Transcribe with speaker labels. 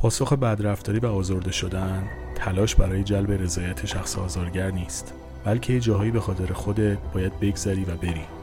Speaker 1: پاسخ بدرفتاری و آزرده شدن تلاش برای جلب رضایت شخص آزارگر نیست بلکه جاهایی به خاطر خودت باید بگذری و بری.